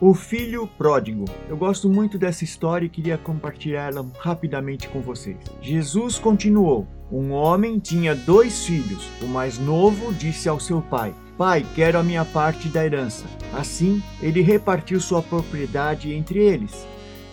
O filho pródigo. Eu gosto muito dessa história e queria compartilhá-la rapidamente com vocês. Jesus continuou: Um homem tinha dois filhos. O mais novo disse ao seu pai: Pai, quero a minha parte da herança. Assim, ele repartiu sua propriedade entre eles.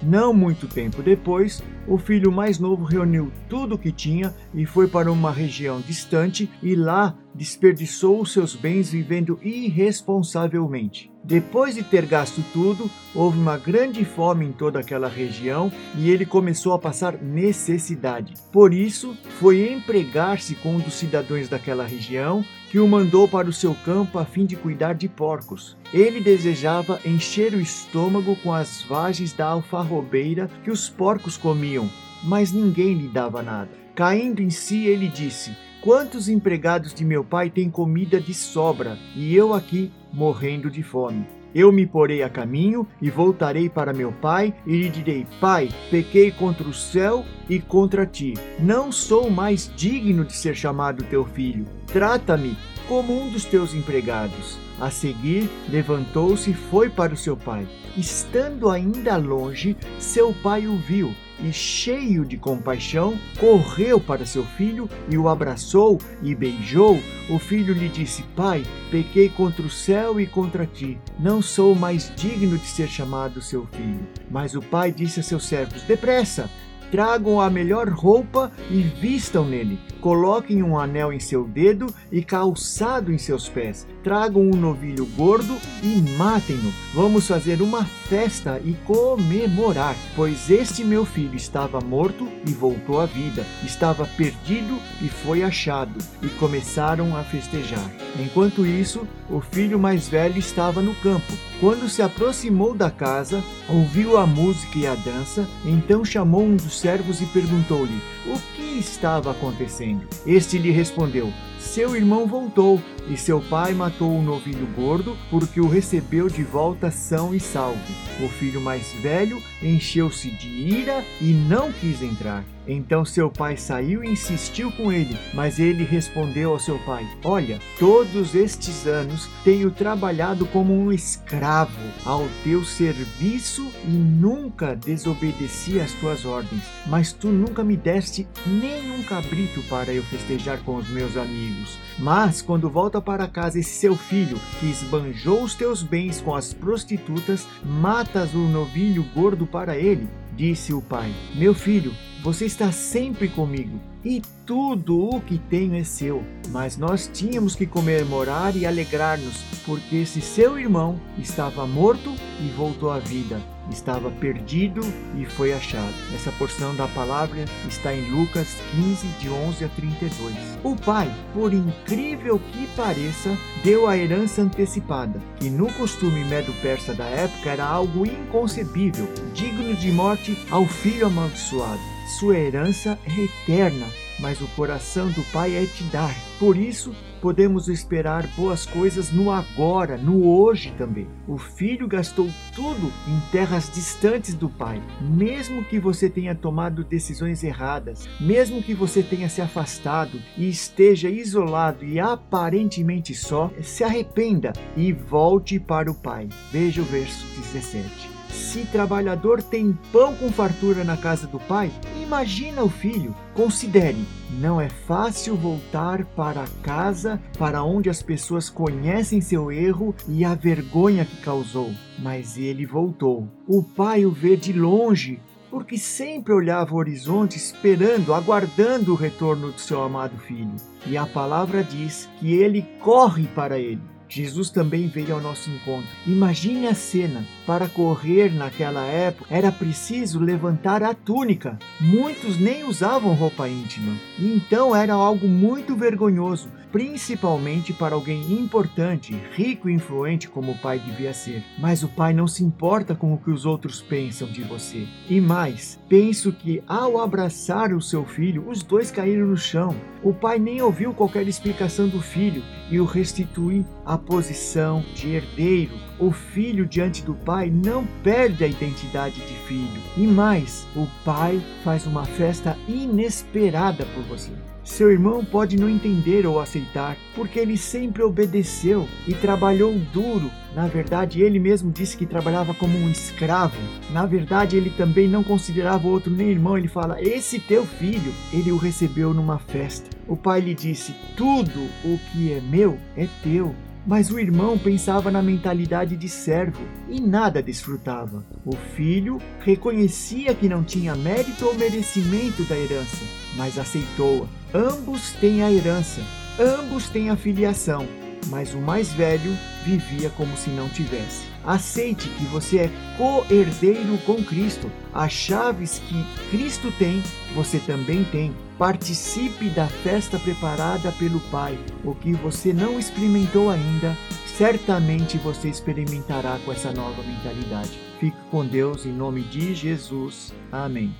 Não muito tempo depois, o filho mais novo reuniu tudo o que tinha e foi para uma região distante e lá desperdiçou seus bens vivendo irresponsavelmente. Depois de ter gasto tudo, houve uma grande fome em toda aquela região e ele começou a passar necessidade. Por isso, foi empregar-se com um dos cidadãos daquela região que o mandou para o seu campo a fim de cuidar de porcos. Ele desejava encher o estômago com as vagens da alfarrobeira que os porcos comiam, mas ninguém lhe dava nada. Caindo em si, ele disse: Quantos empregados de meu pai têm comida de sobra e eu aqui morrendo de fome? Eu me porei a caminho e voltarei para meu pai e lhe direi: Pai, pequei contra o céu e contra ti. Não sou mais digno de ser chamado teu filho. Trata-me como um dos teus empregados. A seguir, levantou-se e foi para o seu pai. Estando ainda longe, seu pai o viu e, cheio de compaixão, correu para seu filho e o abraçou e beijou. O filho lhe disse: Pai, pequei contra o céu e contra ti. Não sou mais digno de ser chamado seu filho. Mas o pai disse a seus servos: Depressa, tragam a melhor roupa e vistam nele. Coloquem um anel em seu dedo e calçado em seus pés. Tragam um novilho gordo e matem-no. Vamos fazer uma festa e comemorar, pois este meu filho estava morto e voltou à vida, estava perdido e foi achado. E começaram a festejar. Enquanto isso, o filho mais velho estava no campo. Quando se aproximou da casa, ouviu a música e a dança, então chamou um dos servos e perguntou-lhe o que estava acontecendo. Este lhe respondeu: Seu irmão voltou e seu pai matou o um novilho gordo porque o recebeu de volta são e salvo. O filho mais velho encheu-se de ira e não quis entrar. Então seu pai saiu e insistiu com ele, mas ele respondeu ao seu pai: Olha, todos estes anos tenho trabalhado como um escravo ao teu serviço e nunca desobedeci às tuas ordens, mas tu nunca me deste nem um cabrito para eu festejar com os meus amigos. Mas quando volta para casa esse seu filho, que esbanjou os teus bens com as prostitutas, matas o novilho gordo para ele. Disse o pai: Meu filho, você está sempre comigo e tudo o que tenho é seu. Mas nós tínhamos que comemorar e alegrar-nos, porque esse seu irmão estava morto e voltou à vida, estava perdido e foi achado. Essa porção da palavra está em Lucas 15, de 11 a 32. O pai, por incrível que pareça, deu a herança antecipada, que no costume medo-persa da época era algo inconcebível, digno de morte ao filho amaldiçoado. Sua herança é eterna, mas o coração do Pai é te dar. Por isso, podemos esperar boas coisas no agora, no hoje também. O filho gastou tudo em terras distantes do pai. Mesmo que você tenha tomado decisões erradas, mesmo que você tenha se afastado e esteja isolado e aparentemente só, se arrependa e volte para o pai. Veja o verso 17. Se trabalhador tem pão com fartura na casa do pai, imagina o filho. Considere, não é fácil voltar para casa para onde as pessoas conhecem seu erro e a vergonha que causou. Mas ele voltou. O pai o vê de longe porque sempre olhava o horizonte esperando, aguardando o retorno do seu amado filho. E a palavra diz que ele corre para ele. Jesus também veio ao nosso encontro. Imagine a cena. Para correr naquela época era preciso levantar a túnica. Muitos nem usavam roupa íntima. Então era algo muito vergonhoso, principalmente para alguém importante, rico e influente como o pai devia ser. Mas o pai não se importa com o que os outros pensam de você. E mais, penso que ao abraçar o seu filho, os dois caíram no chão. O pai nem ouviu qualquer explicação do filho e o restitui à posição de herdeiro. O filho diante do pai não perde a identidade de filho. E mais, o pai faz uma festa inesperada por você. Seu irmão pode não entender ou aceitar, porque ele sempre obedeceu e trabalhou duro. Na verdade, ele mesmo disse que trabalhava como um escravo. Na verdade, ele também não considerava o outro nem irmão. Ele fala: Esse teu filho, ele o recebeu numa festa. O pai lhe disse: Tudo o que é meu é teu. Mas o irmão pensava na mentalidade de servo e nada desfrutava. O filho reconhecia que não tinha mérito ou merecimento da herança, mas aceitou-a. Ambos têm a herança, ambos têm a filiação, mas o mais velho vivia como se não tivesse. Aceite que você é co-herdeiro com Cristo. As chaves que Cristo tem, você também tem. Participe da festa preparada pelo Pai. O que você não experimentou ainda, certamente você experimentará com essa nova mentalidade. Fique com Deus em nome de Jesus. Amém.